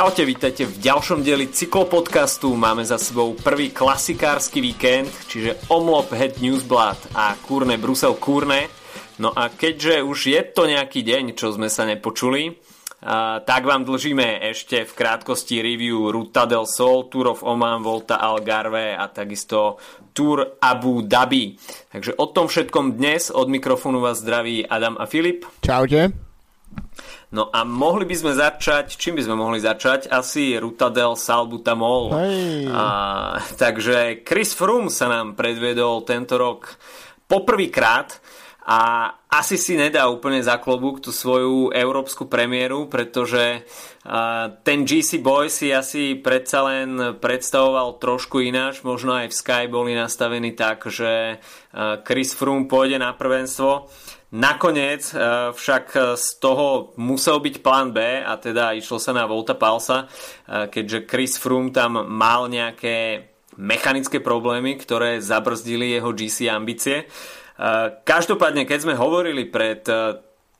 Čaute, vítajte v ďalšom dieli cyklopodcastu. Máme za sebou prvý klasikársky víkend, čiže Omlop Het Newsblad a Kurne Brusel Kurne. No a keďže už je to nejaký deň, čo sme sa nepočuli, tak vám dlžíme ešte v krátkosti review Ruta del Sol, Tour of Oman, Volta Algarve a takisto Tour Abu Dhabi. Takže o tom všetkom dnes od mikrofónu vás zdraví Adam a Filip. Čaute. No a mohli by sme začať, čím by sme mohli začať? Asi Ruta del Salbutamol. Hej. A, takže Chris Froome sa nám predvedol tento rok poprvýkrát a asi si nedá úplne za klobúk tú svoju európsku premiéru, pretože uh, ten GC Boy si asi predsa len predstavoval trošku ináč, možno aj v Sky boli nastavení tak, že uh, Chris Froome pôjde na prvenstvo Nakoniec e, však z toho musel byť plán B a teda išlo sa na Volta Palsa, e, keďže Chris Froome tam mal nejaké mechanické problémy, ktoré zabrzdili jeho GC ambície. Každopádne, keď sme hovorili pred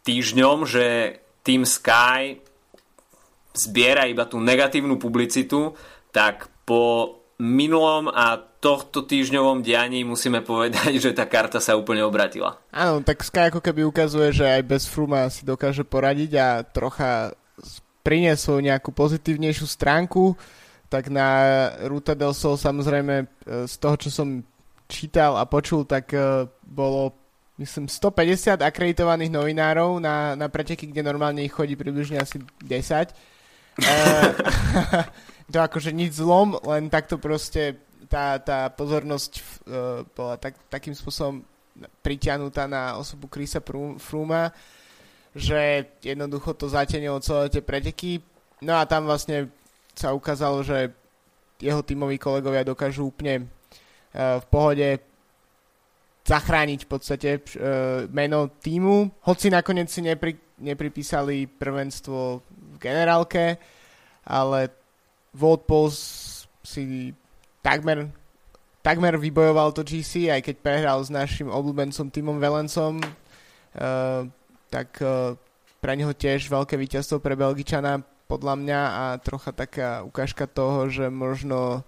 týždňom, že Team Sky zbiera iba tú negatívnu publicitu, tak po minulom a tohto týždňovom dianí musíme povedať, že tá karta sa úplne obratila. Áno, tak Sky ako keby ukazuje, že aj bez Fruma si dokáže poradiť a trocha priniesol nejakú pozitívnejšiu stránku, tak na Ruta del Sol samozrejme e, z toho, čo som čítal a počul, tak e, bolo myslím 150 akreditovaných novinárov na, na preteky, kde normálne ich chodí približne asi 10. E, to akože nič zlom, len takto proste tá, tá pozornosť uh, bola tak, takým spôsobom priťanutá na osobu Krisa Fruma, že jednoducho to zatenilo celé tie preteky. No a tam vlastne sa ukázalo, že jeho tímoví kolegovia dokážu úplne uh, v pohode zachrániť v podstate uh, meno týmu, hoci nakoniec si nepri, nepripísali prvenstvo v generálke, ale Volt si takmer, takmer vybojoval to GC, aj keď prehral s našim obľúbencom Timom Velencom, uh, tak uh, pre neho tiež veľké víťazstvo pre Belgičana podľa mňa a trocha taká ukážka toho, že možno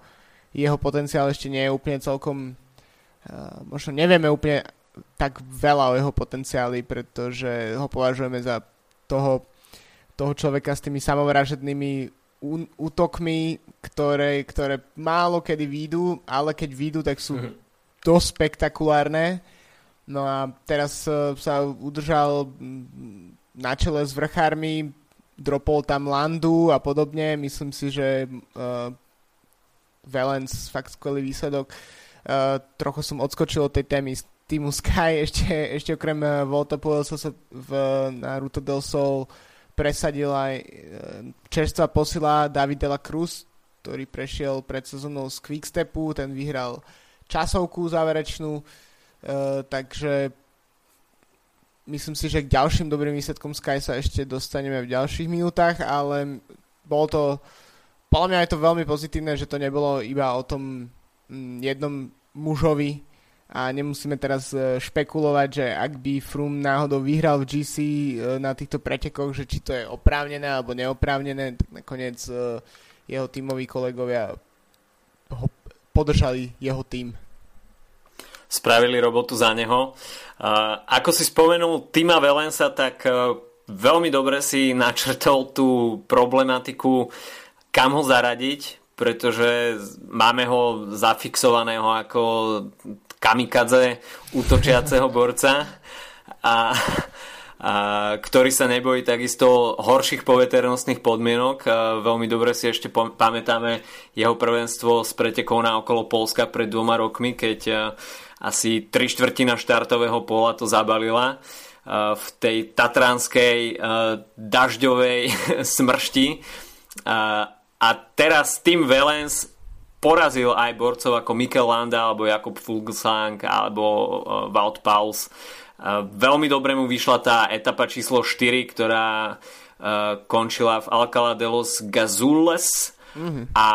jeho potenciál ešte nie je úplne celkom uh, možno nevieme úplne tak veľa o jeho potenciáli, pretože ho považujeme za toho, toho človeka s tými samovražednými útokmi, ktoré, ktoré málo kedy výjdu, ale keď výjdu, tak sú mm-hmm. dosť spektakulárne. No a teraz uh, sa udržal na čele s vrchármi, dropol tam Landu a podobne. Myslím si, že uh, Valence fakt skvelý výsledok. Uh, trochu som odskočil od tej témy z týmu Sky, ešte, ešte okrem uh, Volta sa v, na Ruto del Sol uh, presadil aj e, čerstvá posila David de la Cruz, ktorý prešiel pred sezónou z Quickstepu, ten vyhral časovku záverečnú, e, takže myslím si, že k ďalším dobrým výsledkom Sky sa ešte dostaneme v ďalších minútach, ale bolo to, podľa mňa je to veľmi pozitívne, že to nebolo iba o tom mm, jednom mužovi, a nemusíme teraz e, špekulovať, že ak by Froome náhodou vyhral v GC e, na týchto pretekoch, že či to je oprávnené alebo neoprávnené, tak nakoniec e, jeho tímoví kolegovia ho podržali jeho tým. Spravili robotu za neho. Ako si spomenul Tima Velensa, tak veľmi dobre si načrtol tú problematiku, kam ho zaradiť, pretože máme ho zafixovaného ako kamikadze útočiaceho borca a, a ktorý sa nebojí takisto horších poveternostných podmienok. Veľmi dobre si ešte pamätáme jeho prvenstvo s pretekou na okolo Polska pred dvoma rokmi, keď asi tri štvrtina štartového pola to zabalila v tej tatranskej dažďovej smršti. A teraz Tim Valens porazil aj borcov ako Mikel Landa alebo Jakob Fuglsang alebo uh, Wout Pauls. Uh, veľmi dobre mu vyšla tá etapa číslo 4, ktorá uh, končila v Alcalá de los Gazules mm-hmm. a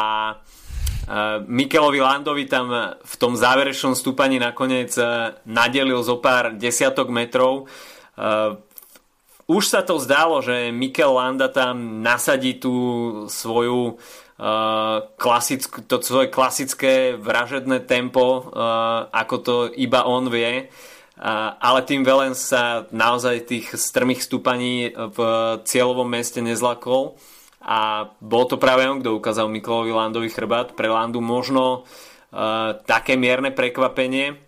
Mikelovi Landovi tam v tom záverečnom stúpaní nakoniec nadelil zo pár desiatok metrov. Už sa to zdalo, že Mikel Landa tam nasadí tú svoju uh, klasickú, to svoje klasické vražedné tempo, uh, ako to iba on vie. Uh, ale tým Velens sa naozaj tých strmých stúpaní v cieľovom meste nezlakol a bol to práve on, kto ukázal Mikelovi Landovi chrbát. Pre Landu možno také mierne prekvapenie,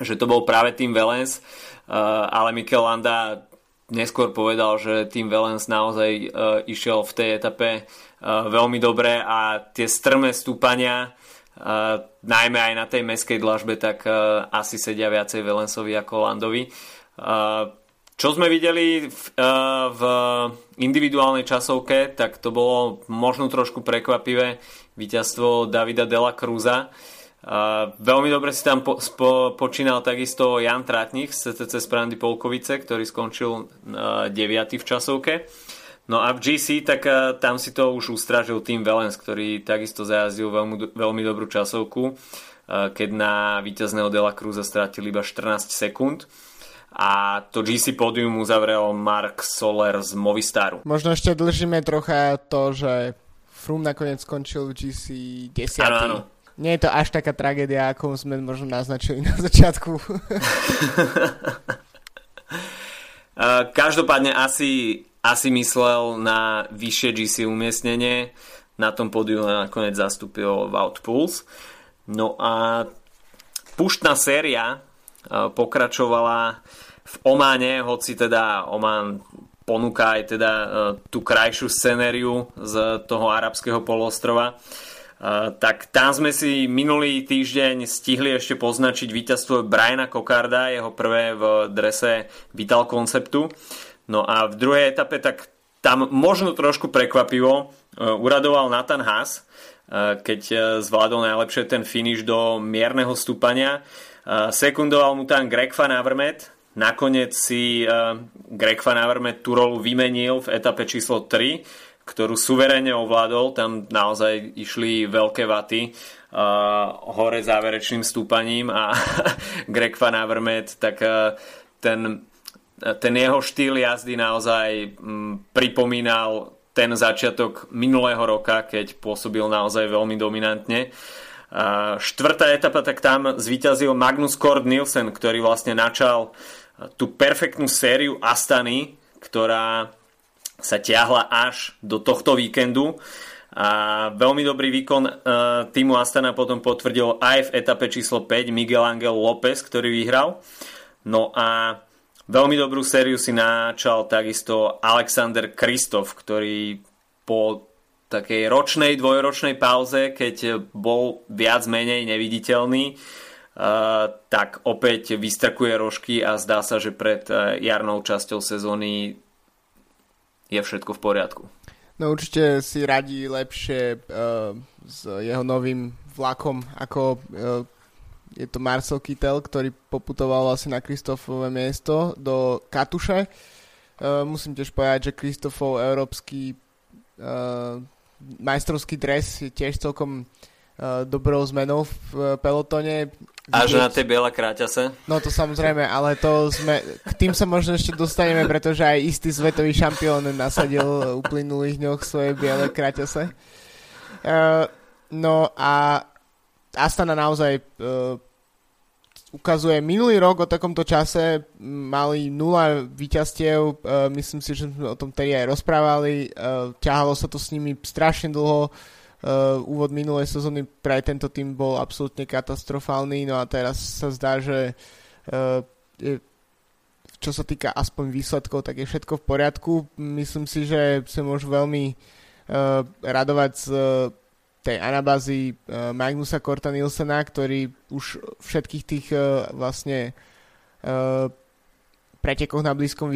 že to bol práve tým Velens, ale Mikel Landa neskôr povedal, že tým Velens naozaj išiel v tej etape veľmi dobre a tie strmé stúpania uh, najmä aj na tej meskej dlažbe tak uh, asi sedia viacej Velensovi ako Landovi. Uh, čo sme videli v, uh, v individuálnej časovke, tak to bolo možno trošku prekvapivé víťazstvo Davida Dela Cruza. Uh, veľmi dobre si tam po, spo, počínal takisto Jan Trátnik z CTC Sprandy Polkovice, ktorý skončil uh, 9. v časovke. No a v GC, tak uh, tam si to už ustražil tým Velens, ktorý takisto zajazdil veľmi, veľmi dobrú časovku, uh, keď na víťazného Dela Cruza strátil iba 14 sekúnd a to GC pódium uzavrel Mark Soler z Movistaru. Možno ešte dlžíme trocha to, že Froome nakoniec skončil v GC 10. Áno, áno nie je to až taká tragédia, ako sme možno naznačili na začiatku. Každopádne asi, asi myslel na vyššie GC umiestnenie. Na tom podiu nakoniec zastúpil Wout Pools. No a puštná séria pokračovala v Ománe, hoci teda Omán ponúka aj teda tú krajšiu scenériu z toho arabského polostrova tak tam sme si minulý týždeň stihli ešte poznačiť víťazstvo Briana Kokarda, jeho prvé v drese Vital Conceptu. No a v druhej etape tak tam možno trošku prekvapivo e, uradoval Nathan Haas, e, keď e, zvládol najlepšie ten finish do mierneho stúpania. Sekundoval mu tam Greg Van Avermaet, nakoniec si Greg Van Avermaet tú rolu vymenil v etape číslo 3 ktorú suverene ovládol. Tam naozaj išli veľké vaty hore záverečným stúpaním a Greg Van Avermaet, tak ten, ten jeho štýl jazdy naozaj um, pripomínal ten začiatok minulého roka, keď pôsobil naozaj veľmi dominantne. Štvrtá etapa, tak tam zvíťazil Magnus Kort Nielsen, ktorý vlastne načal tú perfektnú sériu Astany, ktorá sa ťahla až do tohto víkendu a veľmi dobrý výkon uh, týmu Astana potom potvrdil aj v etape číslo 5 Miguel Angel López, ktorý vyhral. No a veľmi dobrú sériu si načal takisto Alexander Kristof, ktorý po takej ročnej, dvojročnej pauze, keď bol viac menej neviditeľný, uh, tak opäť vystrkuje rožky a zdá sa, že pred uh, jarnou časťou sezóny je všetko v poriadku. No určite si radí lepšie uh, s jeho novým vlakom, ako uh, je to Marcel Kittel, ktorý poputoval asi na Kristofové miesto do Katuše. Uh, musím tiež povedať, že Kristofov európsky uh, majstrovský dres je tiež celkom uh, dobrou zmenou v pelotone. Až na tie biele kráťase? No to samozrejme, ale to sme, k tým sa možno ešte dostaneme, pretože aj istý svetový šampión nasadil uplynulých dňoch svoje biele kráťase. Uh, no a Astana naozaj uh, ukazuje minulý rok o takomto čase mali nula víťazstiev, uh, myslím si, že sme o tom tedy aj rozprávali, uh, ťahalo sa to s nimi strašne dlho, Uh, úvod minulej sezóny pre tento tým bol absolútne katastrofálny, no a teraz sa zdá, že uh, je, čo sa týka aspoň výsledkov, tak je všetko v poriadku. Myslím si, že sa môžu veľmi uh, radovať z uh, tej anabázy uh, Magnusa Korta Nilsena, ktorý už všetkých tých uh, vlastne uh, pretekoch na Blízkom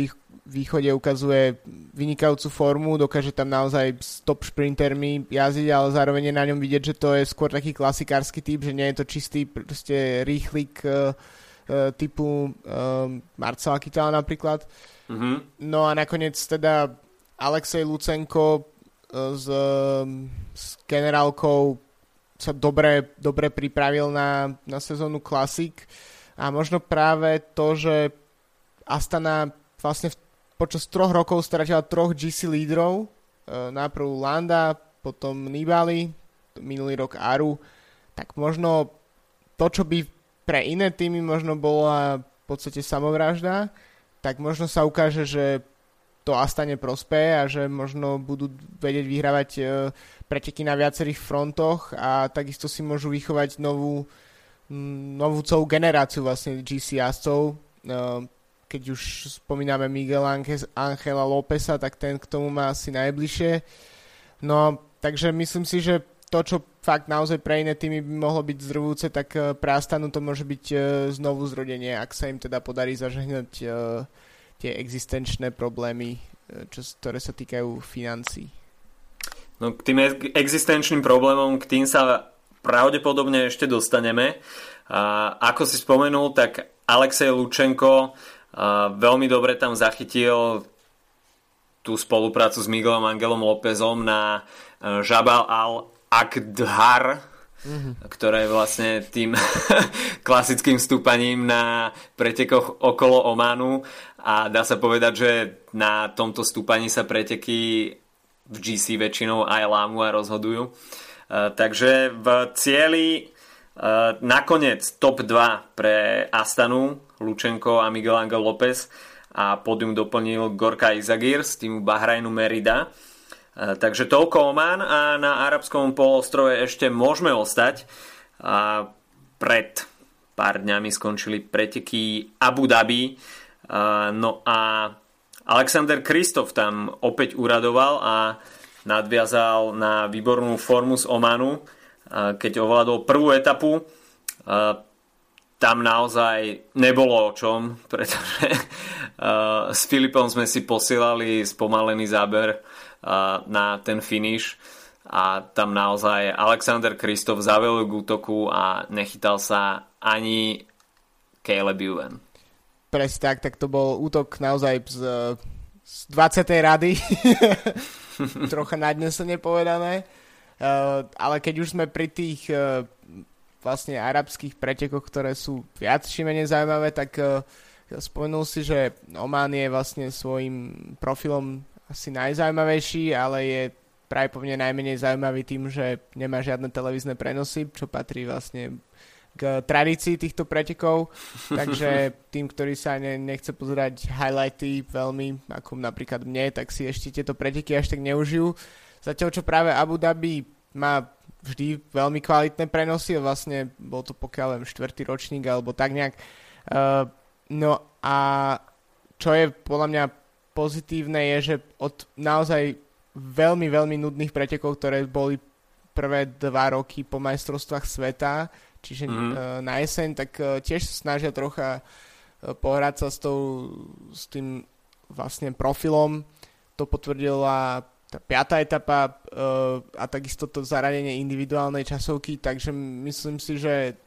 východe ukazuje vynikajúcu formu, dokáže tam naozaj s top šprintermi jazdiť, ale zároveň je na ňom vidieť, že to je skôr taký klasikársky typ, že nie je to čistý proste rýchlik uh, uh, typu uh, Marcela Kytala napríklad. Mm-hmm. No a nakoniec teda Alexej Lucenko s, uh, s generálkou sa dobre, dobre pripravil na, na sezónu Classic. A možno práve to, že Astana vlastne v počas troch rokov stratila troch GC lídrov, najprv Landa, potom Nibali, minulý rok Aru, tak možno to, čo by pre iné týmy možno bola v podstate samovražda, tak možno sa ukáže, že to Astane prospeje a že možno budú vedieť vyhrávať e, preteky na viacerých frontoch a takisto si môžu vychovať novú, novú celú generáciu vlastne GC jazdcov. E, keď už spomíname Miguel Angela Lópeza, tak ten k tomu má asi najbližšie. No, takže myslím si, že to, čo fakt naozaj pre iné týmy by mohlo byť zdrvujúce, tak e, pre Astanu to môže byť znovu zrodenie, ak sa im teda podarí zažehnať tie existenčné problémy, e, čo, ktoré sa týkajú financí? No k tým existenčným problémom, k tým sa pravdepodobne ešte dostaneme. A ako si spomenul, tak Alexej Lučenko veľmi dobre tam zachytil tú spoluprácu s Miguelom Angelom Lópezom na e, Jabal al-Akdhar, mm-hmm. ktoré je vlastne tým klasickým stúpaním na pretekoch okolo Ománu a dá sa povedať, že na tomto stúpaní sa preteky v GC väčšinou aj lámu a rozhodujú. Uh, takže v cieli uh, nakoniec top 2 pre Astanu, Lučenko a Miguel Angel López a podium doplnil Gorka Izagir z týmu Bahrajnu Merida. Uh, takže toľko Oman a na arabskom polostrove ešte môžeme ostať. A pred pár dňami skončili preteky Abu Dhabi, no a Alexander Kristof tam opäť uradoval a nadviazal na výbornú formu z Omanu, keď ovládol prvú etapu. Tam naozaj nebolo o čom, pretože s Filipom sme si posielali spomalený záber na ten finish a tam naozaj Alexander Kristof zavel k útoku a nechytal sa ani Caleb Ewan presne tak, tak to bol útok naozaj z, z 20. rady. Trocha nadnesene povedané. Uh, ale keď už sme pri tých uh, vlastne arabských pretekoch, ktoré sú viac či menej zaujímavé, tak uh, spomenul si, že Oman je vlastne svojim profilom asi najzaujímavejší, ale je práve po mne najmenej zaujímavý tým, že nemá žiadne televízne prenosy, čo patrí vlastne k tradícii týchto pretekov, takže tým, ktorý sa ne, nechce pozerať highlighty veľmi, ako napríklad mne, tak si ešte tieto preteky až tak neužijú. Zatiaľ, čo práve Abu Dhabi má vždy veľmi kvalitné prenosy, vlastne bol to pokiaľ len štvrtý ročník alebo tak nejak. Uh, no a čo je podľa mňa pozitívne je, že od naozaj veľmi, veľmi nudných pretekov, ktoré boli prvé dva roky po majstrovstvách sveta, čiže mm-hmm. na jeseň, tak e, tiež snažia trocha e, pohrať sa s, tou, s tým vlastne profilom. To potvrdila tá piatá etapa a takisto to zaradenie individuálnej časovky, takže myslím si, že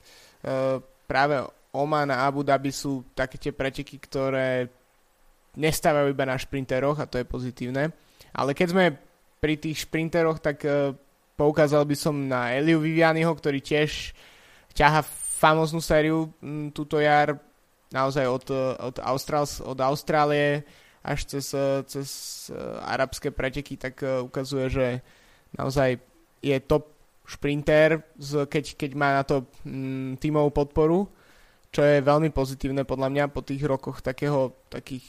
práve Oman a Abu Dhabi sú také tie preteky, ktoré nestávajú iba na šprinteroch a to je pozitívne. Ale keď sme pri tých šprinteroch, tak poukázal by som na Eliu Vivianiho, ktorý tiež ťaha famoznú sériu m, túto jar naozaj od, od, Austrál, od Austrálie až cez, cez uh, arabské preteky, tak uh, ukazuje, že naozaj je top šprinter, keď, keď má na to um, tímovú podporu, čo je veľmi pozitívne podľa mňa po tých rokoch takého, takých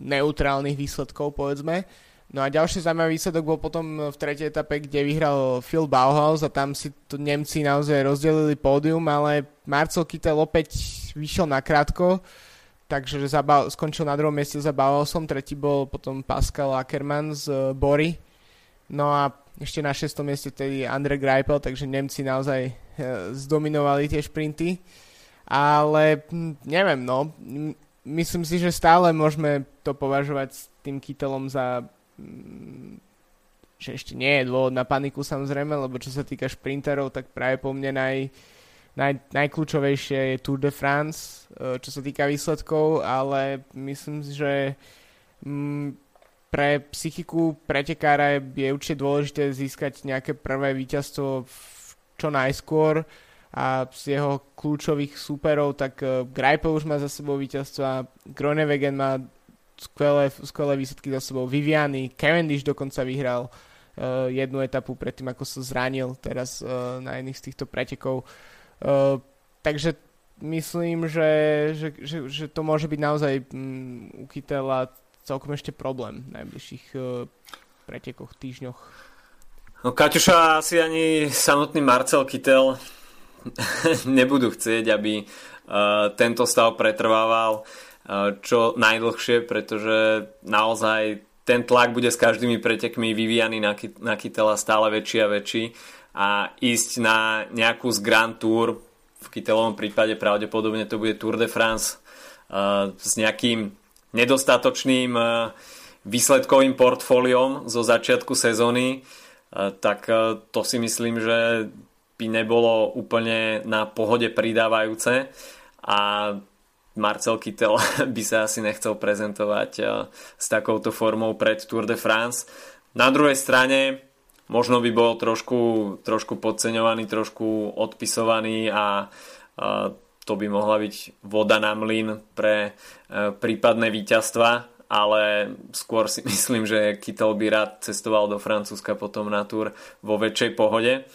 neutrálnych výsledkov, povedzme. No a ďalší zaujímavý výsledok bol potom v tretej etape, kde vyhral Phil Bauhaus a tam si to Nemci naozaj rozdelili pódium, ale Marcel Kittel opäť vyšiel na krátko, takže zabal, skončil na druhom mieste za Bauhausom, tretí bol potom Pascal Ackermann z uh, Bory. No a ešte na šestom mieste tedy Andre Greipel, takže Nemci naozaj uh, zdominovali tie šprinty. Ale hm, neviem, no, myslím si, že stále môžeme to považovať s tým Kittelom za že ešte nie je dôvod na paniku samozrejme, lebo čo sa týka šprinterov, tak práve po mne naj, naj, najkľúčovejšie je Tour de France, e, čo sa týka výsledkov, ale myslím že mm, pre psychiku pretekára je, určite dôležité získať nejaké prvé víťazstvo čo najskôr a z jeho kľúčových súperov, tak uh, Greipel už má za sebou víťazstvo a Gronewegen má skvelé, skvelé výsledky za sebou. Viviany, Cavendish dokonca vyhral uh, jednu etapu predtým, ako sa zranil teraz uh, na jedných z týchto pretekov. Uh, takže myslím, že, že, že, že to môže byť naozaj um, u Kytela celkom ešte problém v najbližších uh, pretekoch, týždňoch. No Kaťuša asi ani samotný Marcel Kytel nebudú chcieť, aby uh, tento stav pretrvával uh, čo najdlhšie, pretože naozaj ten tlak bude s každými pretekmi vyvíjaný na, na Kytela stále väčší a väčší. A ísť na nejakú z Grand Tour v Kytelovom prípade pravdepodobne to bude Tour de France uh, s nejakým nedostatočným uh, výsledkovým portfóliom zo začiatku sezóny, tak to si myslím, že by nebolo úplne na pohode pridávajúce. A Marcel Kittel by sa asi nechcel prezentovať eh, s takouto formou pred Tour de France. Na druhej strane možno by bol trošku, trošku podceňovaný, trošku odpisovaný a, to by mohla byť voda na mlyn pre eh, prípadné víťazstva, ale skôr si myslím, že Kittel by rád cestoval do Francúzska potom na Tour vo väčšej pohode.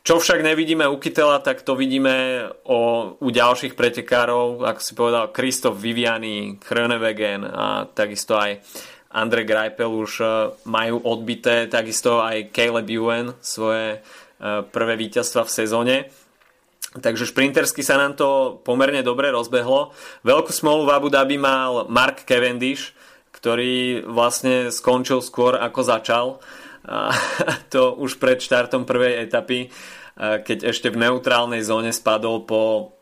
Čo však nevidíme u Kytela, tak to vidíme o, u ďalších pretekárov, ako si povedal, Kristof Viviani, Chrönewegen a takisto aj Andre Greipel už e, majú odbité, takisto aj Caleb Ewan svoje e, prvé víťazstva v sezóne. Takže šprintersky sa nám to pomerne dobre rozbehlo. Veľkú smolu v Abu Dhabi mal Mark Cavendish, ktorý vlastne skončil skôr ako začal a to už pred štartom prvej etapy, keď ešte v neutrálnej zóne spadol po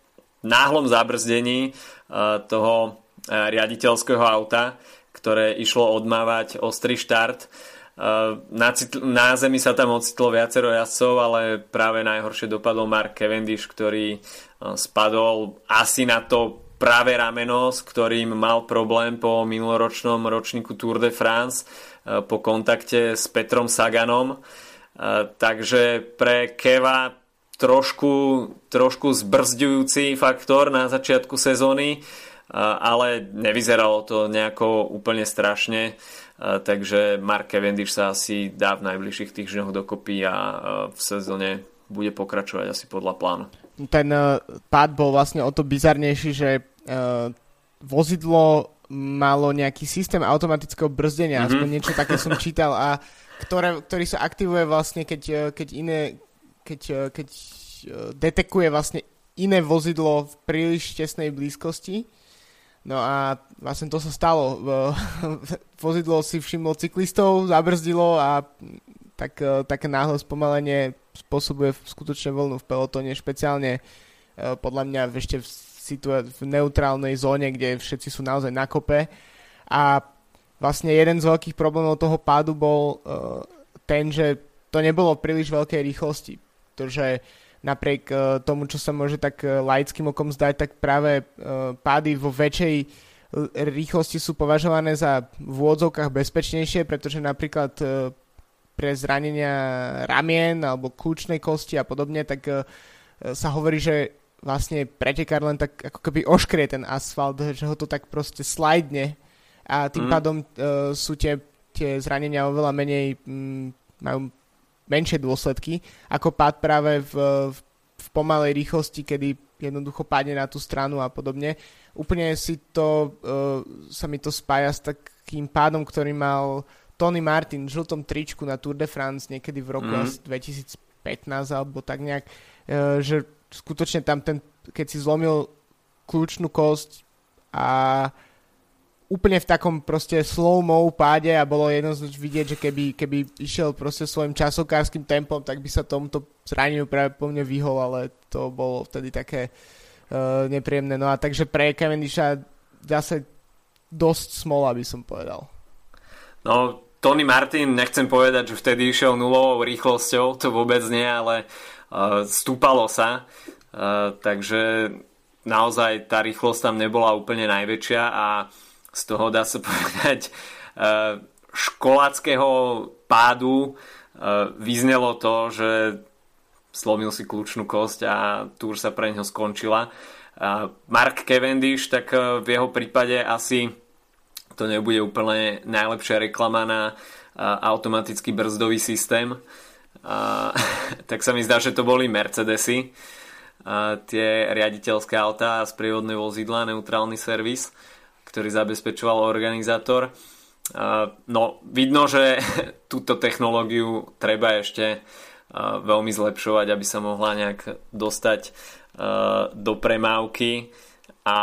náhlom zabrzdení toho riaditeľského auta, ktoré išlo odmávať ostrý štart. Na, na zemi sa tam ocitlo viacero jazdcov, ale práve najhoršie dopadol Mark Cavendish, ktorý spadol asi na to práve rameno, s ktorým mal problém po minuloročnom ročníku Tour de France po kontakte s Petrom Saganom. E, takže pre Keva trošku, trošku zbrzdujúci faktor na začiatku sezóny, e, ale nevyzeralo to nejako úplne strašne. Takže Mark Cavendish sa asi dá v najbližších týždňoch dokopy a v sezóne bude pokračovať asi podľa plánu. Ten pád bol vlastne o to bizarnejší, že vozidlo malo nejaký systém automatického brzdenia, mm-hmm. aspoň niečo také som čítal a ktoré, ktorý sa aktivuje vlastne, keď, e, keď iné, keď, e, keď e, detekuje vlastne iné vozidlo v príliš tesnej blízkosti. No a vlastne to sa stalo. Vozidlo si všimlo cyklistov, zabrzdilo a tak, také náhle spomalenie spôsobuje skutočne voľnu v pelotone, špeciálne podľa mňa ešte v situa- v neutrálnej zóne, kde všetci sú naozaj na kope. A vlastne jeden z veľkých problémov toho pádu bol uh, ten, že to nebolo príliš veľkej rýchlosti. Pretože napriek uh, tomu, čo sa môže tak uh, laickým okom zdať, tak práve uh, pády vo väčšej rýchlosti sú považované za v úvodzovkách bezpečnejšie, pretože napríklad uh, pre zranenia ramien alebo kľúčnej kosti a podobne, tak uh, sa hovorí, že vlastne pretekár len tak ako keby oškrie ten asfalt, že ho to tak proste slajdne a tým mm. pádom uh, sú tie, tie zranenia oveľa menej, um, majú menšie dôsledky, ako pád práve v, v, v pomalej rýchlosti, kedy jednoducho padne na tú stranu a podobne. Úplne si to, uh, sa mi to spája s takým pádom, ktorý mal Tony Martin v žltom tričku na Tour de France niekedy v roku mm. 2015 alebo tak nejak, uh, že skutočne tam ten, keď si zlomil kľúčnú kosť a úplne v takom proste slow-mo páde a bolo jednoznačne vidieť, že keby, keby išiel proste svojim časokárským tempom, tak by sa tomuto zraneniu práve po mne vyhol, ale to bolo vtedy také uh, nepríjemné. No a takže pre Cavendisha zase dosť smola by som povedal. No, Tony Martin, nechcem povedať, že vtedy išiel nulovou rýchlosťou, to vôbec nie, ale stúpalo sa, takže naozaj tá rýchlosť tam nebola úplne najväčšia a z toho dá sa povedať školáckého pádu vyznelo to, že slomil si kľúčnú kosť a túr sa pre neho skončila. Mark Cavendish, tak v jeho prípade asi to nebude úplne najlepšia reklama na automatický brzdový systém. A, tak sa mi zdá, že to boli Mercedesy, a tie riaditeľské autá a sprievodné vozidla, neutrálny servis, ktorý zabezpečoval organizátor. A, no, vidno, že túto technológiu treba ešte veľmi zlepšovať, aby sa mohla nejak dostať do premávky a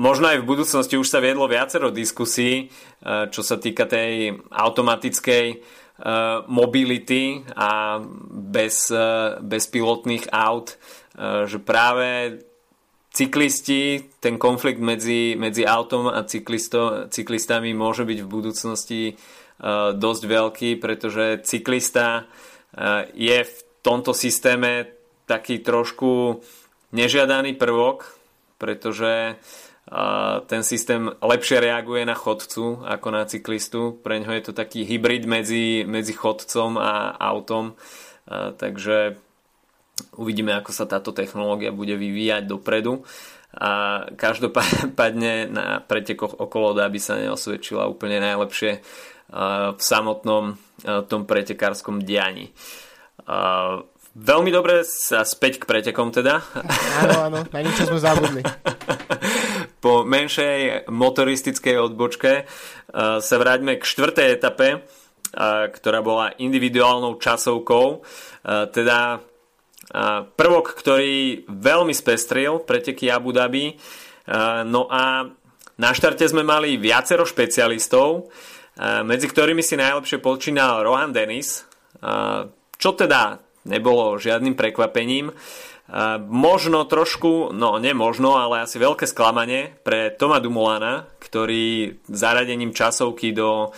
možno aj v budúcnosti už sa viedlo viacero diskusí, čo sa týka tej automatickej mobility a bez, bezpilotných aut, že práve cyklisti, ten konflikt medzi, medzi autom a cyklisto, cyklistami môže byť v budúcnosti dosť veľký, pretože cyklista je v tomto systéme taký trošku nežiadaný prvok, pretože ten systém lepšie reaguje na chodcu ako na cyklistu. Pre ňo je to taký hybrid medzi, medzi chodcom a autom. Takže uvidíme, ako sa táto technológia bude vyvíjať dopredu. A každopádne na pretekoch okolo by sa neosvedčila úplne najlepšie v samotnom tom pretekárskom dianí. Veľmi dobre sa späť k pretekom teda. Áno, áno, na niečo sme zabudli. po menšej motoristickej odbočke sa vráťme k štvrtej etape, ktorá bola individuálnou časovkou. Teda prvok, ktorý veľmi spestril preteky Abu Dhabi. No a na štarte sme mali viacero špecialistov, medzi ktorými si najlepšie počínal Rohan Dennis, čo teda nebolo žiadnym prekvapením. Možno trošku, no nemožno, ale asi veľké sklamanie pre Toma Dumolana, ktorý zaradením časovky do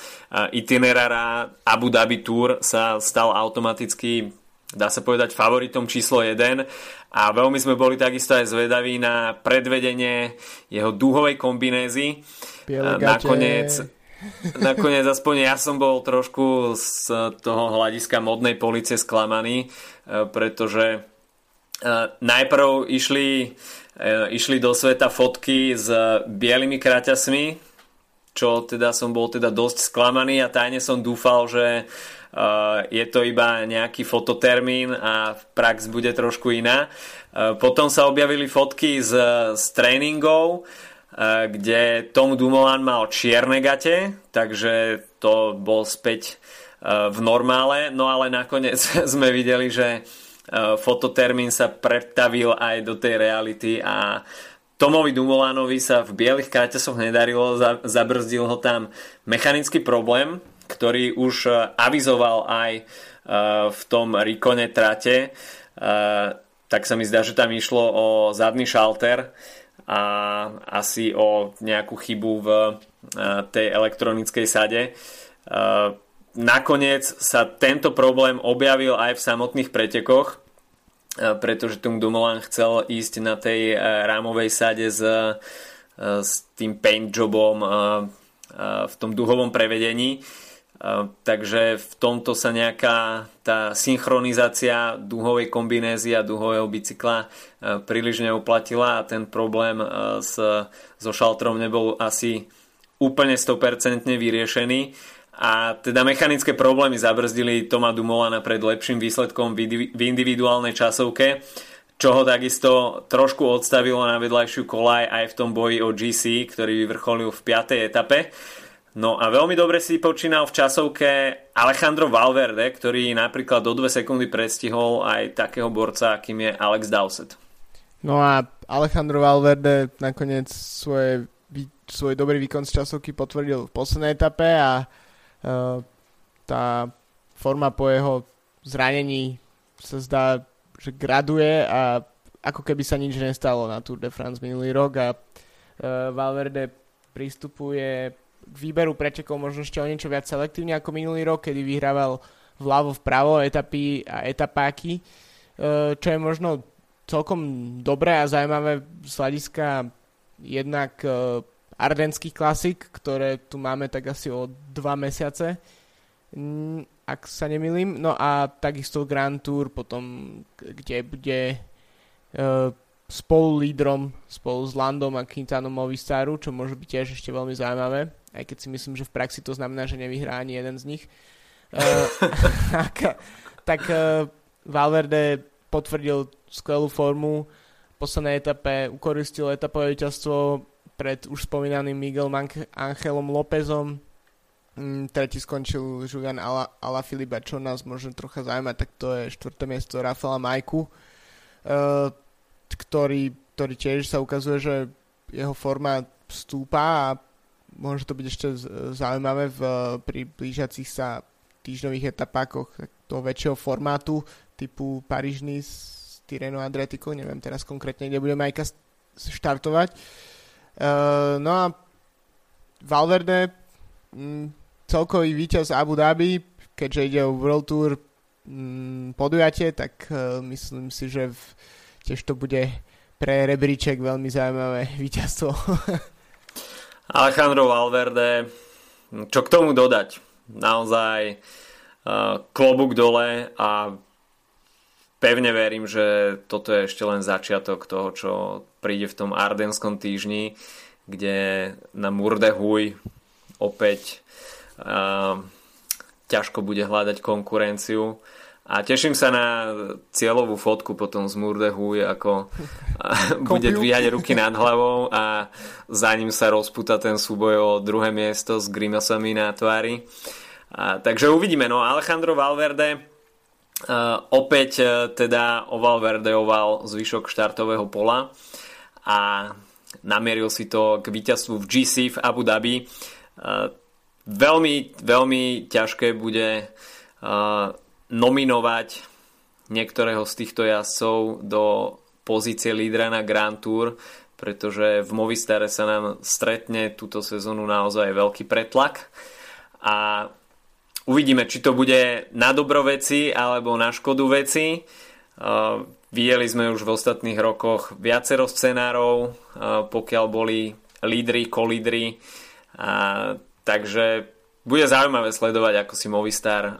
itinerára Abu Dhabi Tour sa stal automaticky dá sa povedať favoritom číslo 1 a veľmi sme boli takisto aj zvedaví na predvedenie jeho dúhovej kombinézy. Nakoniec Nakoniec aspoň ja som bol trošku z toho hľadiska modnej policie sklamaný, e, pretože najprv išli, e, išli do sveta fotky s bielými kraťasmi, čo teda som bol teda dosť sklamaný a tajne som dúfal, že je to iba nejaký fototermín a prax bude trošku iná. Potom sa objavili fotky z, z tréningov, kde Tom Dumoulin mal čierne gate, takže to bol späť v normále, no ale nakoniec sme videli, že fototermín sa pretavil aj do tej reality a Tomovi Dumolanovi sa v bielých kraťasoch nedarilo, zabrzdil ho tam mechanický problém, ktorý už avizoval aj v tom rikone trate, tak sa mi zdá, že tam išlo o zadný šalter, a asi o nejakú chybu v e, tej elektronickej sade. E, nakoniec sa tento problém objavil aj v samotných pretekoch, e, pretože Tung Dumoulin chcel ísť na tej rámovej sade s, s tým paint jobom v tom duhovom prevedení. Takže v tomto sa nejaká tá synchronizácia duhovej kombinézy a duhového bicykla príliš neuplatila a ten problém s, so šaltrom nebol asi úplne 100% vyriešený a teda mechanické problémy zabrzdili Toma Dumolana pred lepším výsledkom v individuálnej časovke čo ho takisto trošku odstavilo na vedľajšiu kolaj aj v tom boji o GC, ktorý vyvrcholil v 5. etape. No a veľmi dobre si počínal v časovke Alejandro Valverde, ktorý napríklad do 2 sekundy predstihol aj takého borca, akým je Alex Dowsett. No a Alejandro Valverde nakoniec svoje, svoj dobrý výkon z časovky potvrdil v poslednej etape a tá forma po jeho zranení sa zdá, že graduje a ako keby sa nič nestalo na Tour de France minulý rok a uh, Valverde pristupuje k výberu pretekov možno ešte o niečo viac selektívne ako minulý rok, kedy vyhrával vľavo vpravo etapy a etapáky, e, čo je možno celkom dobré a zaujímavé z hľadiska jednak e, ardenských klasik, ktoré tu máme tak asi o dva mesiace, ak sa nemilím. No a takisto Grand Tour potom, kde bude e, spolu lídrom, spolu s Landom a Quintanom Movistaru, čo môže byť tiež ešte veľmi zaujímavé, aj keď si myslím, že v praxi to znamená, že nevyhrá ani jeden z nich. Uh, tak uh, Valverde potvrdil skvelú formu, v poslednej etape ukoristil etapové víťazstvo pred už spomínaným Miguel Angelom Lópezom, Mm, tretí skončil Julian Ala, Ala Filipa, čo nás možno trocha zaujímať, tak to je štvrté miesto Rafaela Majku, uh, ktorý, ktorý tiež sa ukazuje, že jeho forma stúpa a môže to byť ešte zaujímavé v, pri blížiacich sa týždňových etapákoch toho väčšieho formátu typu Parížny s Tireno Adriatico, neviem teraz konkrétne, kde bude Majka štartovať. Uh, no a Valverde mm, celkový víťaz Abu Dhabi, keďže ide o World Tour mm, podujatie, tak uh, myslím si, že v, tiež to bude pre rebríček veľmi zaujímavé víťazstvo. Alejandro Valverde, čo k tomu dodať? Naozaj uh, klobúk dole a pevne verím, že toto je ešte len začiatok toho, čo príde v tom Ardenskom týždni, kde na Murde Huy opäť ťažko bude hľadať konkurenciu. A teším sa na cieľovú fotku potom z Murdehu, ako bude dvíhať ruky nad hlavou a za ním sa rozputa ten súboj o druhé miesto s grimasami na tvári. A, takže uvidíme. No Alejandro Valverde uh, opäť uh, teda oval zvyšok štartového pola a namieril si to k víťazstvu v GC v Abu Dhabi. Uh, Veľmi, veľmi ťažké bude nominovať niektorého z týchto jazdcov do pozície lídra na Grand Tour, pretože v Movistare sa nám stretne túto sezónu naozaj veľký pretlak a uvidíme, či to bude na dobro veci alebo na škodu veci. Uh, videli sme už v ostatných rokoch viacero scenárov, uh, pokiaľ boli lídry, kolídry. A Takže bude zaujímavé sledovať, ako si Movistar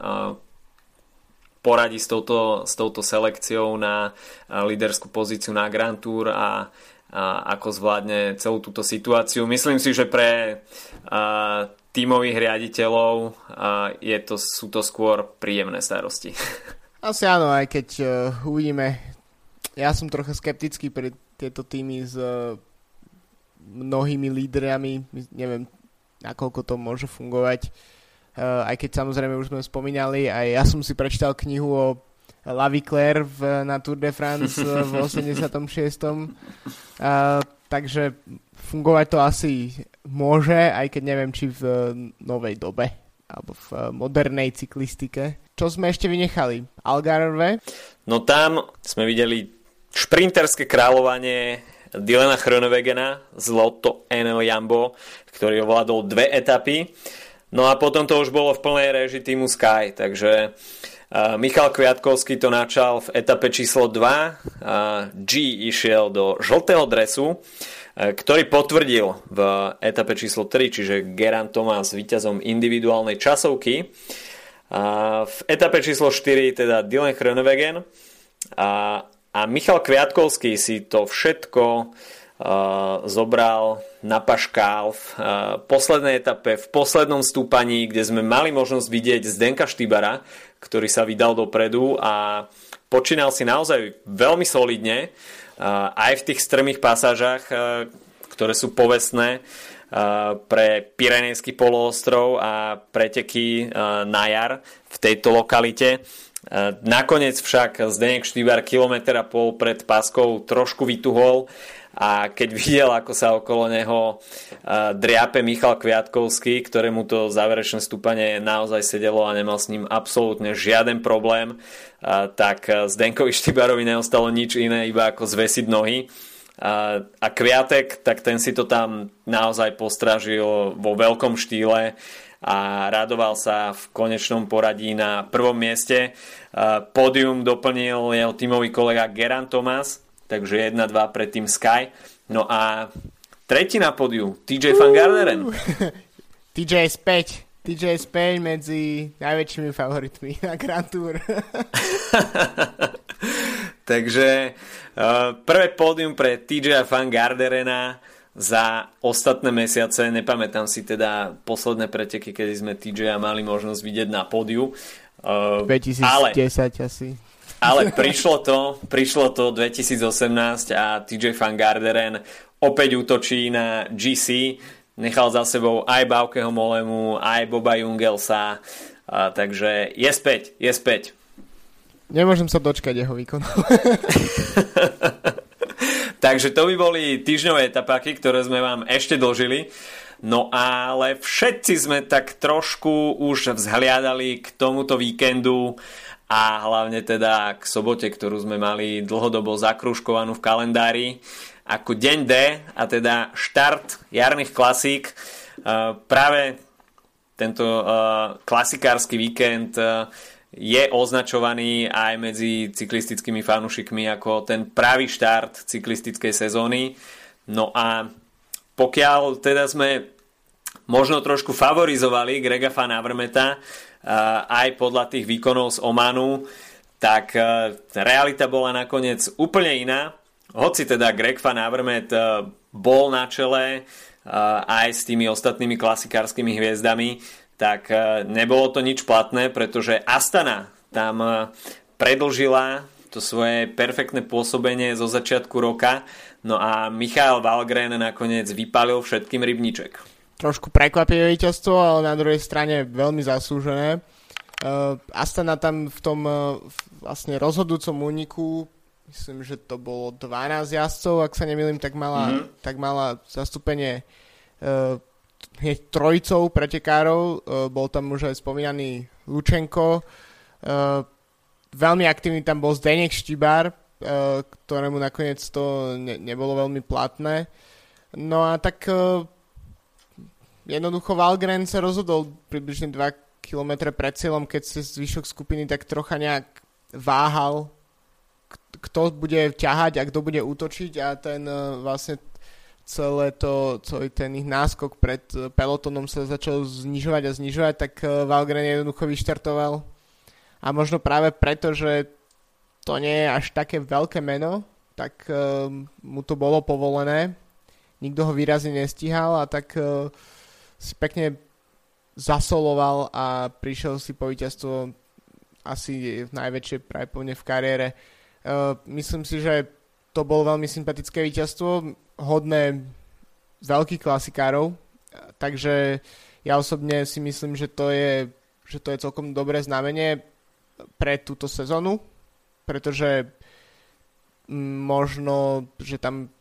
poradí s touto, s touto selekciou na líderskú pozíciu na Grand Tour a, a ako zvládne celú túto situáciu. Myslím si, že pre tímových riaditeľov a, je to, sú to skôr príjemné starosti. Asi áno, aj keď uh, uvidíme. Ja som trocha skeptický pre tieto týmy s uh, mnohými lídrami. Neviem, nakoľko to môže fungovať. Uh, aj keď samozrejme už sme spomínali, aj ja som si prečítal knihu o Laviclair v, na Tour de France v 86. Uh, takže fungovať to asi môže, aj keď neviem, či v novej dobe alebo v modernej cyklistike. Čo sme ešte vynechali? Algarve? No tam sme videli šprinterské kráľovanie Dylana Chronewegena z Lotto NL Jambo, ktorý ovládol dve etapy. No a potom to už bolo v plnej režii týmu Sky, takže uh, Michal Kviatkovský to načal v etape číslo 2. Uh, G išiel do žltého dresu, ktorý potvrdil v etape číslo 3, čiže Geran Thomas víťazom individuálnej časovky. Uh, v etape číslo 4 teda Dylan Chronewegen a a Michal Kviatkovský si to všetko uh, zobral na paškál v uh, poslednej etape, v poslednom stúpaní, kde sme mali možnosť vidieť Zdenka Štybara, ktorý sa vydal dopredu a počínal si naozaj veľmi solidne aj v tých strmých pasážach, uh, ktoré sú povestné uh, pre Pirenejský poloostrov a preteky uh, na jar v tejto lokalite. E, nakoniec však Zdenek Štýbar kilometr a pol pred páskou trošku vytuhol a keď videl, ako sa okolo neho e, driape Michal Kviatkovský, ktorému to záverečné stúpanie naozaj sedelo a nemal s ním absolútne žiaden problém, e, tak Zdenkovi Štýbarovi neostalo nič iné, iba ako zvesiť nohy. A Kviatek, tak ten si to tam naozaj postražil vo veľkom štýle a radoval sa v konečnom poradí na prvom mieste. Pódium doplnil jeho tímový kolega Geran Thomas, takže 1-2 pred tým Sky. No a tretí na pódiu, TJ Van Garderen. TJ späť. TJ späť medzi najväčšími favoritmi na Grand Tour. Takže uh, prvé pódium pre TJ Van Garderena za ostatné mesiace, nepamätám si teda posledné preteky, kedy sme TJ mali možnosť vidieť na pódiu. Uh, 2010 ale, asi. Ale prišlo to, prišlo to 2018 a TJ Van Garderen opäť útočí na GC, nechal za sebou aj Baukeho Molemu, aj Boba Jungelsa, a, takže je späť, je späť. Nemôžem sa dočkať jeho výkon. Takže to by boli týždňové etapáky, ktoré sme vám ešte dožili. No ale všetci sme tak trošku už vzhliadali k tomuto víkendu a hlavne teda k sobote, ktorú sme mali dlhodobo zakruškovanú v kalendári ako deň D a teda štart jarných klasík. Práve tento klasikársky víkend je označovaný aj medzi cyklistickými fanúšikmi ako ten pravý štart cyklistickej sezóny. No a pokiaľ teda sme možno trošku favorizovali Grega Van Avermeta aj podľa tých výkonov z Omanu, tak realita bola nakoniec úplne iná. Hoci teda Greg Van Avermet bol na čele aj s tými ostatnými klasikárskymi hviezdami, tak nebolo to nič platné, pretože Astana tam predlžila to svoje perfektné pôsobenie zo začiatku roka, no a Michal Valgren nakoniec vypalil všetkým rybníček. Trošku prekvapivé víťazstvo, ale na druhej strane veľmi zaslúžené. Uh, Astana tam v tom uh, vlastne rozhodujúcom úniku myslím, že to bolo 12 jazdcov, ak sa nemýlim, tak mala, mm-hmm. tak mala zastúpenie uh, hneď trojicou pretekárov, uh, bol tam už aj spomínaný Lučenko, uh, veľmi aktívny tam bol Zdenek Štibár, uh, ktorému nakoniec to ne, nebolo veľmi platné. No a tak uh, jednoducho Valgren sa rozhodol približne 2 km pred cieľom, keď sa zvyšok skupiny tak trocha nejak váhal, kto bude ťahať a kto bude útočiť a ten uh, vlastne celé to, celý ten ich náskok pred eh, pelotonom sa začal znižovať a znižovať, tak eh, Valgren jednoducho vyštartoval. A možno práve preto, že to nie je až také veľké meno, tak mu to bolo povolené. Nikto ho výrazne nestíhal a tak si pekne zasoloval a prišiel si po víťazstvo asi v najväčšej pravdepodobne v kariére. Uh, myslím si, že to bolo veľmi sympatické víťazstvo hodné veľkých klasikárov, takže ja osobne si myslím, že to je, že to je celkom dobré znamenie pre túto sezónu, pretože možno, že tam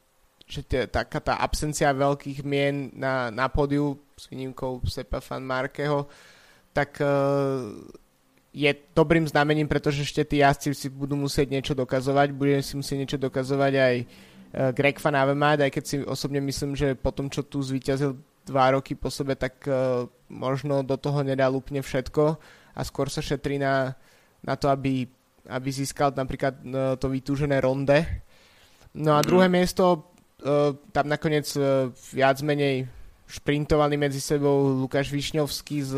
že tie, taká tá absencia veľkých mien na, na pódiu s výnimkou Sepa Fan Markeho, tak uh, je dobrým znamením, pretože ešte tí jazdci si budú musieť niečo dokazovať, bude si musieť niečo dokazovať aj Eh, Greg Van Avermaet, aj keď si osobne myslím, že po tom, čo tu zvíťazil dva roky po sebe, tak uh, možno do toho nedal úplne všetko a skôr sa šetrí na, na to, aby, aby získal napríklad uh, to vytúžené ronde. No a mm. druhé miesto, uh, tam nakoniec uh, viac menej šprintovali medzi sebou Lukáš Višňovský z,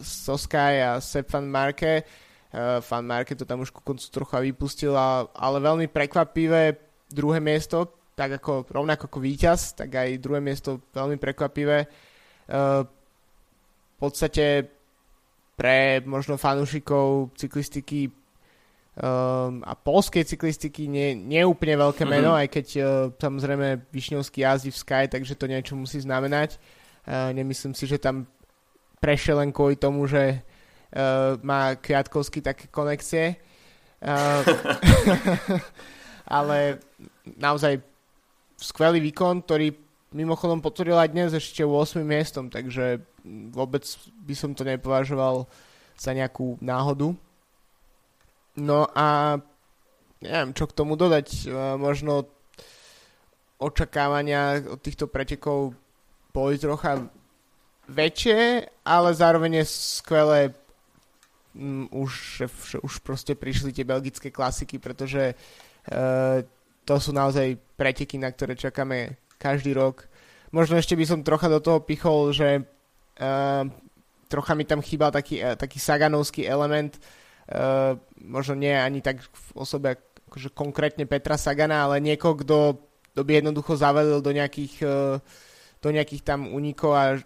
z Sosky a Sepp van Marke. Uh, van Marke to tam už ku koncu trocha vypustil, ale veľmi prekvapivé druhé miesto, tak ako rovnako ako víťaz, tak aj druhé miesto veľmi prekvapivé. V podstate pre možno fanúšikov cyklistiky um, a polskej cyklistiky nie, nie je úplne veľké mhm. meno, mm-hmm. aj keď uh, samozrejme Višňovský jazdí v Sky, takže to niečo musí znamenať. Uh, nemyslím si, že tam prešiel len kvôli tomu, že uh, má Kviatkovský také konexie. Uh, ale naozaj skvelý výkon, ktorý mimochodom potvrdil aj dnes ešte 8 miestom, takže vôbec by som to nepovažoval za nejakú náhodu. No a neviem, čo k tomu dodať. E, možno očakávania od týchto pretekov boli trocha väčšie, ale zároveň je skvelé um, už, už proste prišli tie belgické klasiky, pretože uh, to sú naozaj preteky, na ktoré čakáme každý rok. Možno ešte by som trocha do toho pichol, že uh, trocha mi tam chýbal taký, uh, taký saganovský element, uh, možno nie ani tak v osobe akože konkrétne Petra Sagana, ale niekoho, kto, by jednoducho zavedel do nejakých, uh, do nejakých tam unikov a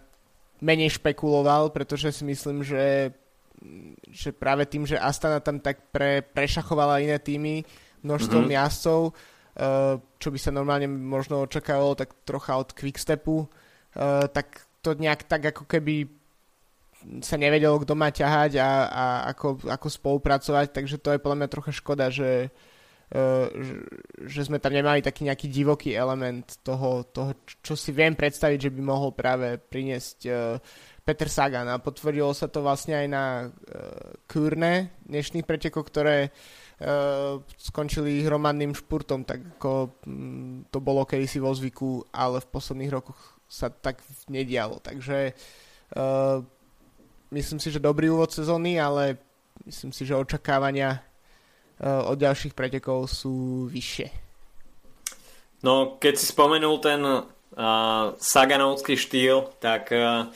menej špekuloval, pretože si myslím, že, že práve tým, že Astana tam tak pre, prešachovala iné týmy, množstvo mm-hmm. jazdcov, uh, čo by sa normálne možno očakávalo tak trocha od Quickstepu, tak to nejak tak ako keby sa nevedelo, kto má ťahať a, a ako, ako spolupracovať, takže to je podľa mňa trocha škoda, že, uh, že, sme tam nemali taký nejaký divoký element toho, toho, čo si viem predstaviť, že by mohol práve priniesť uh, Peter Sagan. A potvrdilo sa to vlastne aj na uh, Kürne dnešných pretekov, ktoré skončili hromadným špurtom, tak ako um, to bolo kedysi vo zvyku, ale v posledných rokoch sa tak nedialo, takže myslím si, že dobrý úvod sezóny, ale myslím si, že očakávania uh, od ďalších pretekov sú vyššie. No, keď si spomenul ten uh, Saganovský štýl, tak uh,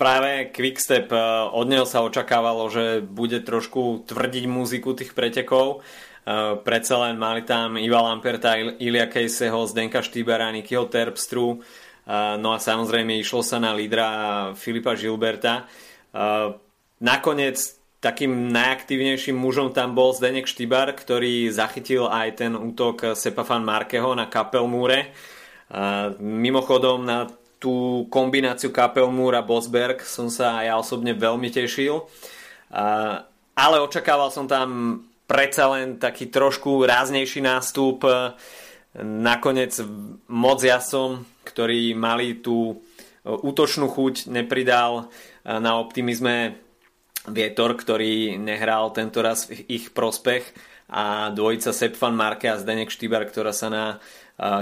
práve Quickstep uh, od neho sa očakávalo, že bude trošku tvrdiť muziku tých pretekov. Uh, predsa len mali tam Iva Lamperta, Ilia Kejseho, Zdenka Štýbera, Nikyho Terpstru, uh, no a samozrejme išlo sa na lídra Filipa Žilberta. Nakoniec takým najaktívnejším mužom tam bol Zdenek Štibar, ktorý zachytil aj ten útok Sepafan Markeho na Kapelmúre. Mimochodom na tú kombináciu Kapelmúr a Bosberg som sa aj ja osobne veľmi tešil. Ale očakával som tam predsa len taký trošku ráznejší nástup. Nakoniec moc jasom, ktorí mali tú útočnú chuť, nepridal na optimizme Vietor, ktorý nehral tento raz v ich prospech a dvojica Sepp van Marke a Zdenek Štýbar, ktorá sa na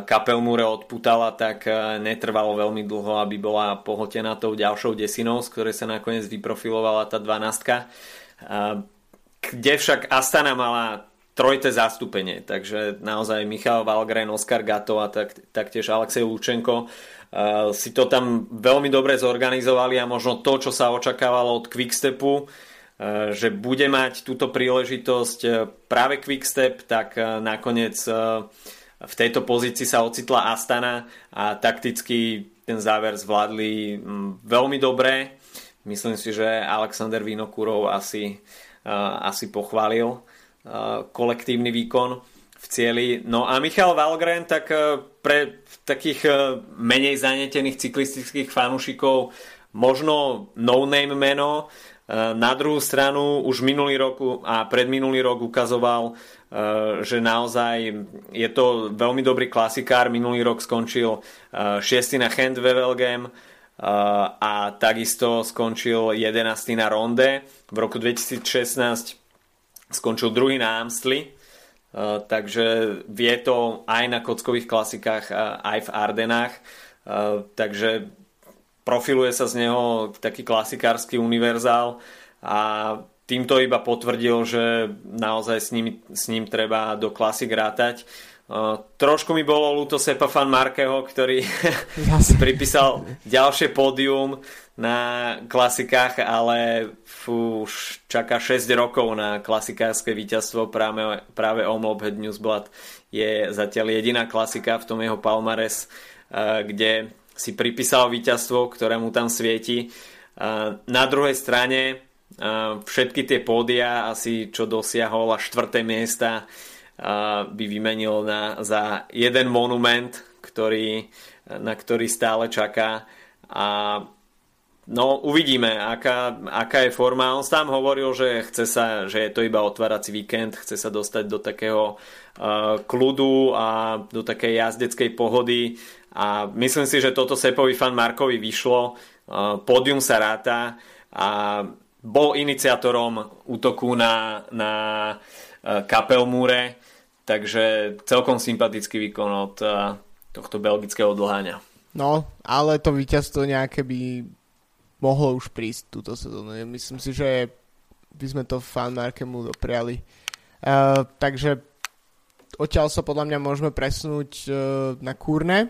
Kapelmúre odputala, tak netrvalo veľmi dlho, aby bola pohotená tou ďalšou desinou, z ktorej sa nakoniec vyprofilovala tá 12. Kde však Astana mala trojité zastúpenie, takže naozaj Michal Valgren, Oskar Gato a tak, taktiež Alexej Lučenko Uh, si to tam veľmi dobre zorganizovali a možno to, čo sa očakávalo od Quickstepu, uh, že bude mať túto príležitosť uh, práve Quickstep, tak nakoniec v tejto pozícii sa ocitla Astana a takticky ten záver zvládli mm, veľmi dobre. Myslím si, že Alexander Vinokurov asi, asi pochválil kolektívny výkon v cieli. No a Michal Valgren, tak pre takých e, menej zanetených cyklistických fanúšikov možno no-name meno. E, na druhú stranu už minulý rok a predminulý rok ukazoval, e, že naozaj je to veľmi dobrý klasikár. Minulý rok skončil 6. na Handwevelgem a takisto skončil 11. na Ronde. V roku 2016 skončil druhý na Amstli Eh, takže vie to aj na kockových klasikách, aj v Ardenách. Eh, takže profiluje sa z neho taký klasikársky univerzál a týmto iba potvrdil, že naozaj s ním, s ním treba do klasik rátať. Uh, trošku mi bolo ľúto Sepa Fan Markeho, ktorý si pripísal ďalšie pódium na klasikách, ale fú, už čaká 6 rokov na klasikárske víťazstvo. Práve, práve Omlop Newsblad je zatiaľ jediná klasika v tom jeho palmares, eh, kde si pripísal víťazstvo, ktoré mu tam svieti. Eh, na druhej strane eh, všetky tie pódia, asi čo dosiahol a štvrté miesta, by vymenil na, za jeden monument, ktorý, na ktorý stále čaká. A No uvidíme, aká, aká je forma. On sám hovoril, že chce sa, že je to iba otvárací víkend, chce sa dostať do takého uh, kľudu a do takej jazdeckej pohody a myslím si, že toto Sepovi fan Markovi vyšlo. Uh, pódium sa ráta a bol iniciátorom útoku na, na uh, Kapelmúre, takže celkom sympatický výkon od uh, tohto belgického dlháňa. No, ale to víťazstvo nejaké by mohlo už prísť túto sezónu. Myslím si, že by sme to fan Markemu dopriali. Uh, takže odtiaľ sa podľa mňa môžeme presunúť uh, na Kúrne.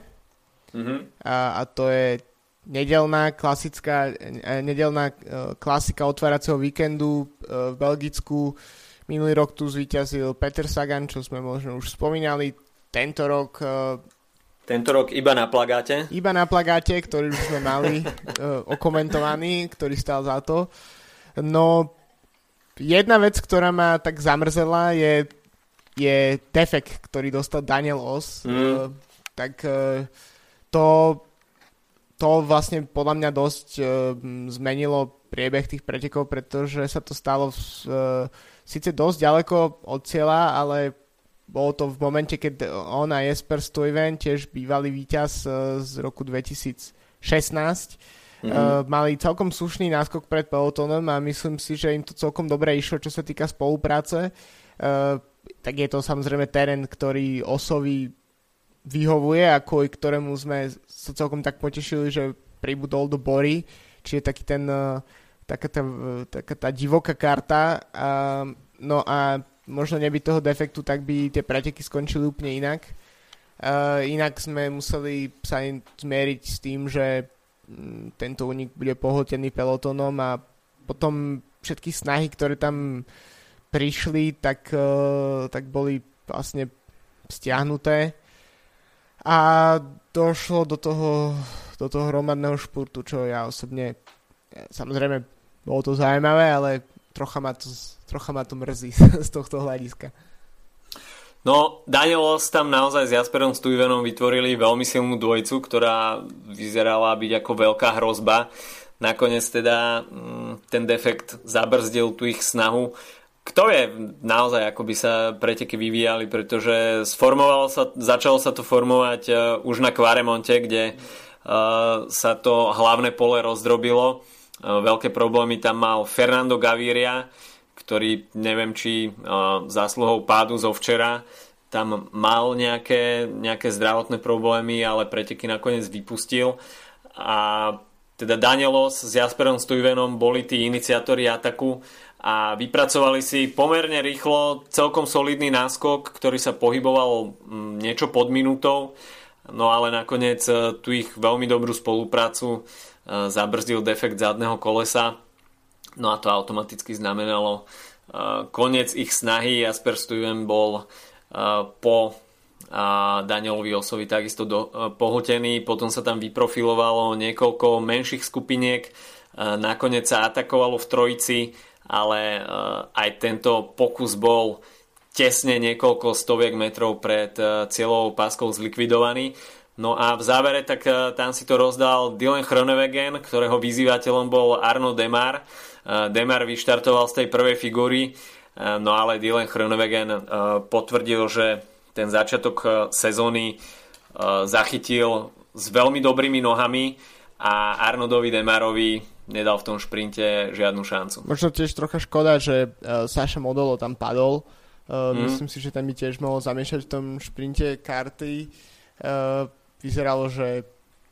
Mm-hmm. A, a to je nedelná klasická nedelná klasika otváracieho víkendu v Belgicku. Minulý rok tu zvíťazil Peter Sagan, čo sme možno už spomínali. Tento rok... Tento rok iba na plagáte? Iba na plagáte, ktorý už sme mali okomentovaný, ktorý stal za to. No, jedna vec, ktorá ma tak zamrzela, je, je defekt, ktorý dostal Daniel Os. Mm. Tak to to vlastne podľa mňa dosť zmenilo priebeh tých pretekov, pretože sa to stalo v, uh, síce dosť ďaleko od cieľa, ale bolo to v momente, keď on a Jesper Stuyven, tiež bývalý víťaz uh, z roku 2016, mm-hmm. uh, mali celkom slušný náskok pred pelotónom a myslím si, že im to celkom dobre išlo, čo sa týka spolupráce. Uh, tak je to samozrejme terén, ktorý osoví vyhovuje a kvôli ktorému sme sa celkom tak potešili, že pribudol do Bory, čiže taký ten, uh, taká, tá, taká tá divoká karta. A, no a možno neby toho defektu, tak by tie preteky skončili úplne inak. Uh, inak sme museli sa zmieriť s tým, že um, tento únik bude pohltený pelotónom a potom všetky snahy, ktoré tam prišli, tak, uh, tak boli vlastne stiahnuté a došlo do toho, do toho hromadného špurtu, čo ja osobne, samozrejme, bolo to zaujímavé, ale trocha ma to, trocha ma to mrzí z tohto hľadiska. No, Danielos tam naozaj s Jasperom Stuyvenom vytvorili veľmi silnú dvojicu, ktorá vyzerala byť ako veľká hrozba. Nakoniec teda mm, ten defekt zabrzdil tú ich snahu kto je naozaj, ako by sa preteky vyvíjali, pretože sa, začalo sa to formovať uh, už na Kvaremonte, kde uh, sa to hlavné pole rozdrobilo. Uh, veľké problémy tam mal Fernando Gaviria, ktorý neviem, či uh, zásluhou pádu zo včera tam mal nejaké, nejaké zdravotné problémy, ale preteky nakoniec vypustil. A teda Danielos s Jasperom Stuyvenom boli tí iniciátori ataku a vypracovali si pomerne rýchlo celkom solidný náskok, ktorý sa pohyboval mm, niečo pod minútou, no ale nakoniec e, tu ich veľmi dobrú spoluprácu zabrzdil defekt zadného kolesa, no a to automaticky znamenalo e, koniec ich snahy. Jasper Stuyven bol po Danielovi Osovi takisto do, potom sa tam vyprofilovalo niekoľko menších skupiniek, nakoniec sa atakovalo v trojici, ale aj tento pokus bol tesne niekoľko stoviek metrov pred cieľovou páskou zlikvidovaný. No a v závere tak uh, tam si to rozdal Dylan Chronewegen, ktorého vyzývateľom bol Arno Demar. Uh, Demar vyštartoval z tej prvej figúry, uh, no ale Dylan Chronewegen potvrdil, že ten začiatok sezóny zachytil s veľmi dobrými nohami a Arnoldovi Demarovi nedal v tom šprinte žiadnu šancu. Možno tiež trocha škoda, že Saša Modolo tam padol. Mm. Myslím si, že tam by tiež mohol zamiešať v tom šprinte karty. Vyzeralo, že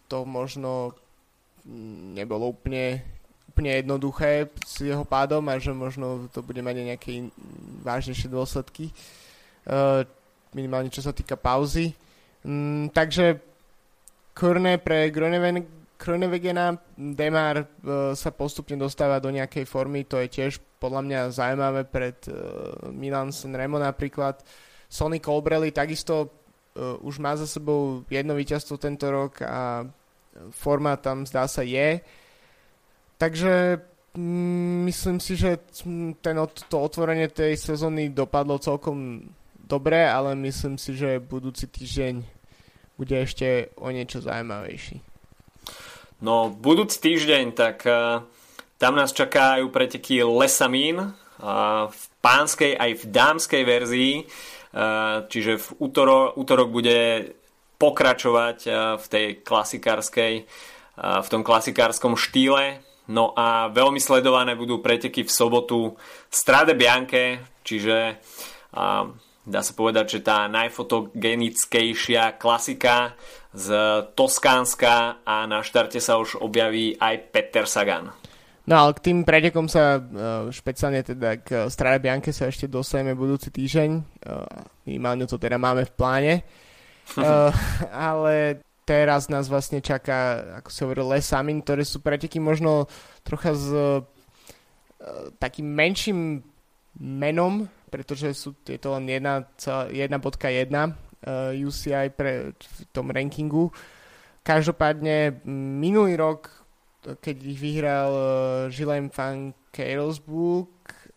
to možno mm, nebolo úplne, úplne jednoduché s jeho pádom a že možno to bude mať nejaké vážnejšie dôsledky. Uh, minimálne čo sa týka pauzy. Um, takže Kurne pre Gronewen Kronevegena Demar uh, sa postupne dostáva do nejakej formy, to je tiež podľa mňa zaujímavé pred uh, Milan Sanremo napríklad. Sonny Colbrelli takisto už má za sebou jedno víťazstvo tento rok a forma tam zdá sa je. Takže mm, myslím si, že ten, to otvorenie tej sezóny dopadlo celkom dobre, ale myslím si, že budúci týždeň bude ešte o niečo zaujímavejší. No, budúci týždeň, tak uh, tam nás čakajú preteky Lesamín v pánskej aj v dámskej verzii, čiže v útoro, útorok bude pokračovať uh, v tej klasikárskej, uh, v tom klasikárskom štýle. No a veľmi sledované budú preteky v sobotu Strade Bianche, čiže dá sa povedať, že tá najfotogenickejšia klasika z Toskánska a na štarte sa už objaví aj Peter Sagan. No ale k tým pretekom sa e, špeciálne teda k Strade Bianche sa ešte dostaneme budúci týždeň. E, minimálne to teda máme v pláne. E, ale teraz nás vlastne čaká, ako sa hovorí, Les Amin, ktoré sú preteky možno trocha s takým menším menom, pretože sú tieto len 1.1 uh, UCI pre, v tom rankingu. Každopádne minulý rok, keď ich vyhral uh, Gilles van Karelsburg,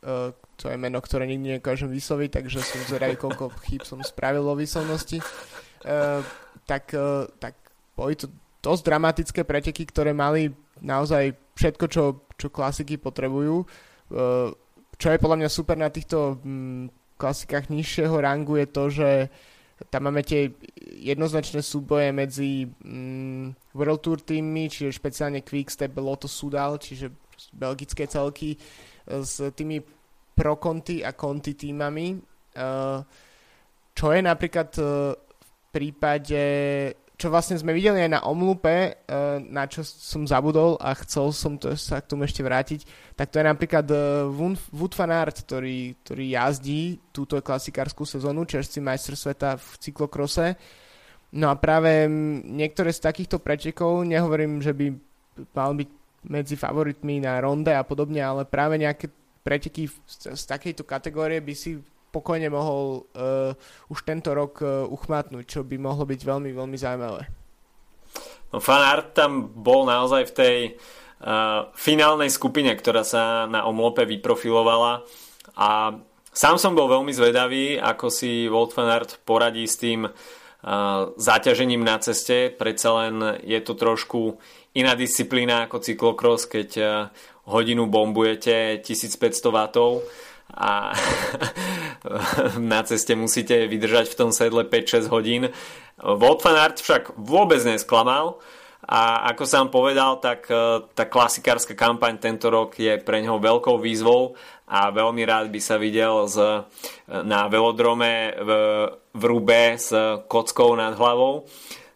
uh, to je meno, ktoré nikdy nekážem vysloviť, takže som zvedavý, koľko chýb som spravil vo výslovnosti, uh, tak, uh, tak boli to dosť dramatické preteky, ktoré mali naozaj všetko, čo, čo klasiky potrebujú. Uh, čo je podľa mňa super na týchto um, klasikách nižšieho rangu je to, že tam máme tie jednoznačné súboje medzi mm, World Tour týmmi, čiže špeciálne Quickstep, Lotto Sudal, čiže belgické celky e, s tými pro Conti a Conti týmami. Uh, čo je napríklad uh, v prípade čo vlastne sme videli aj na omlupe, na čo som zabudol a chcel som to, sa k tomu ešte vrátiť, tak to je napríklad Wood van Aert, ktorý, ktorý jazdí túto klasikárskú sezónu, čerstvý majster sveta v cyklokrose. No a práve niektoré z takýchto pretekov, nehovorím, že by mal byť medzi favoritmi na ronde a podobne, ale práve nejaké preteky z, z takejto kategórie by si pokojne mohol uh, už tento rok uh, uchmatnúť, čo by mohlo byť veľmi, veľmi zaujímavé. No fanart tam bol naozaj v tej uh, finálnej skupine, ktorá sa na omlope vyprofilovala a sám som bol veľmi zvedavý, ako si Volt fanart poradí s tým uh, záťažením na ceste. Predsa len je to trošku iná disciplína ako cyklokros, keď uh, hodinu bombujete 1500 W a na ceste musíte vydržať v tom sedle 5-6 hodín. Wout van Aert však vôbec nesklamal a ako som povedal, tak e, tá klasikárska kampaň tento rok je pre neho veľkou výzvou a veľmi rád by sa videl z, e, na velodrome v, v Rube s kockou nad hlavou.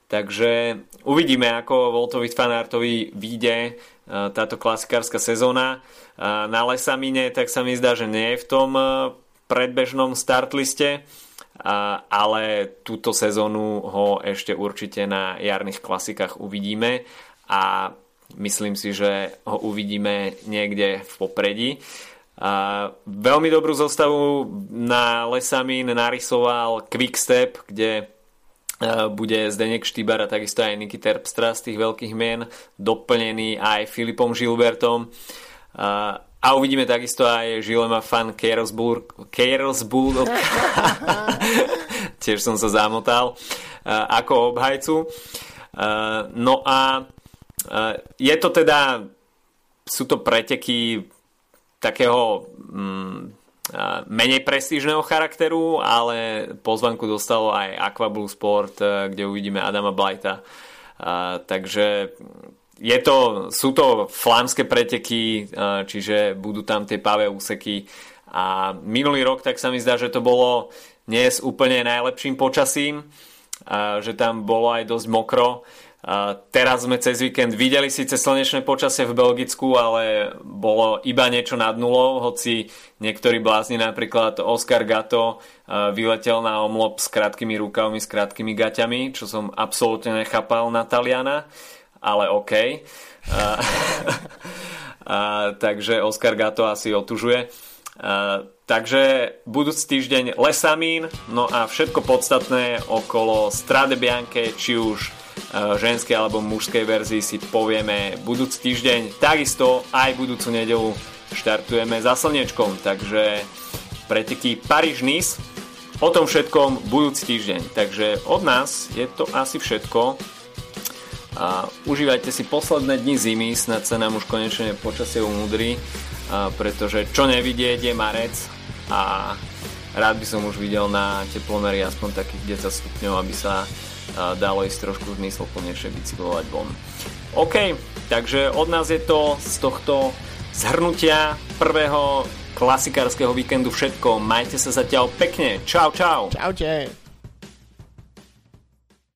Takže uvidíme, ako Voltovi Fanartovi vyjde e, táto klasikárska sezóna na Lesamine, tak sa mi zdá, že nie je v tom e, predbežnom startliste, ale túto sezónu ho ešte určite na jarných klasikách uvidíme a myslím si, že ho uvidíme niekde v popredí. A veľmi dobrú zostavu na Lesamin narysoval Quickstep, kde e, bude Zdenek Štýbar a takisto aj Niky Terpstra z tých veľkých mien, doplnený aj Filipom Žilbertom. A uvidíme takisto aj Žilema fan Karlsburg, Karlsburg tiež som sa zamotal ako obhajcu. No a je to teda sú to preteky takého mm, menej prestížneho charakteru, ale pozvanku dostalo aj Aqua Blue Sport, kde uvidíme Adama Blajta. Takže je to, sú to flámske preteky, čiže budú tam tie pavé úseky a minulý rok tak sa mi zdá, že to bolo dnes úplne najlepším počasím, že tam bolo aj dosť mokro. Teraz sme cez víkend videli síce slnečné počasie v Belgicku, ale bolo iba niečo nad nulou, hoci niektorí blázni, napríklad Oscar Gato, vyletel na omlop s krátkými rukavmi, s krátkými gaťami, čo som absolútne nechápal na Taliana ale OK. A, a, takže Oscar Gato asi otužuje. A, takže budúci týždeň Lesamín, no a všetko podstatné okolo Strade Bianche, či už ženskej alebo mužskej verzii si povieme budúci týždeň. Takisto aj budúcu nedelu štartujeme za slnečkom, takže preteky Paríž-Nice o tom všetkom budúci týždeň. Takže od nás je to asi všetko a užívajte si posledné dni zimy, snad sa nám už konečne počasie umudrí, pretože čo nevidieť je marec a rád by som už videl na teplomery aspoň takých 10 stupňov, aby sa dalo ísť trošku zmysloplnejšie bicyklovať von. OK, takže od nás je to z tohto zhrnutia prvého klasikárskeho víkendu všetko. Majte sa zatiaľ pekne. Čau, čau. Čaute.